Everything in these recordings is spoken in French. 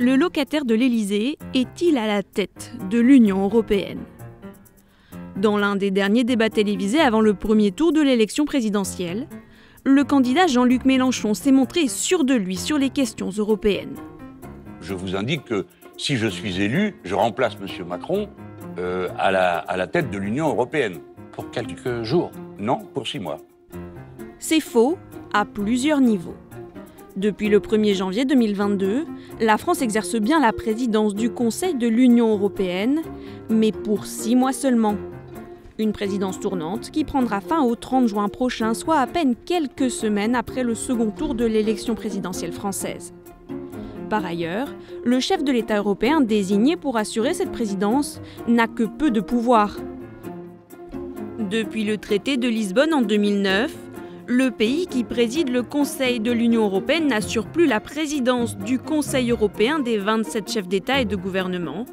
le locataire de l'Élysée est-il à la tête de l'Union européenne? Dans l'un des derniers débats télévisés avant le premier tour de l'élection présidentielle, le candidat Jean-Luc Mélenchon s'est montré sûr de lui sur les questions européennes. Je vous indique que si je suis élu, je remplace M. Macron euh, à, la, à la tête de l'Union européenne. Pour quelques jours? Non, pour six mois. C'est faux à plusieurs niveaux. Depuis le 1er janvier 2022, la France exerce bien la présidence du Conseil de l'Union européenne, mais pour six mois seulement. Une présidence tournante qui prendra fin au 30 juin prochain, soit à peine quelques semaines après le second tour de l'élection présidentielle française. Par ailleurs, le chef de l'État européen désigné pour assurer cette présidence n'a que peu de pouvoir. Depuis le traité de Lisbonne en 2009, le pays qui préside le Conseil de l'Union européenne n'assure plus la présidence du Conseil européen des 27 chefs d'État et de gouvernement,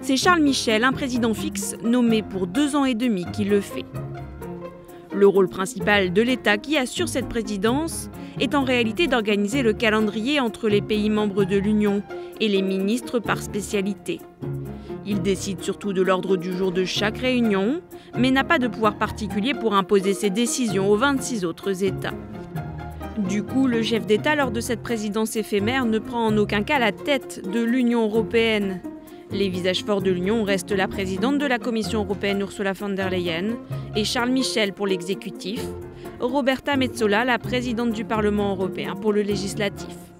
c'est Charles Michel, un président fixe nommé pour deux ans et demi, qui le fait. Le rôle principal de l'État qui assure cette présidence est en réalité d'organiser le calendrier entre les pays membres de l'Union et les ministres par spécialité. Il décide surtout de l'ordre du jour de chaque réunion, mais n'a pas de pouvoir particulier pour imposer ses décisions aux 26 autres États. Du coup, le chef d'État lors de cette présidence éphémère ne prend en aucun cas la tête de l'Union européenne. Les visages forts de l'Union restent la présidente de la Commission européenne Ursula von der Leyen et Charles Michel pour l'exécutif, Roberta Metsola, la présidente du Parlement européen pour le législatif.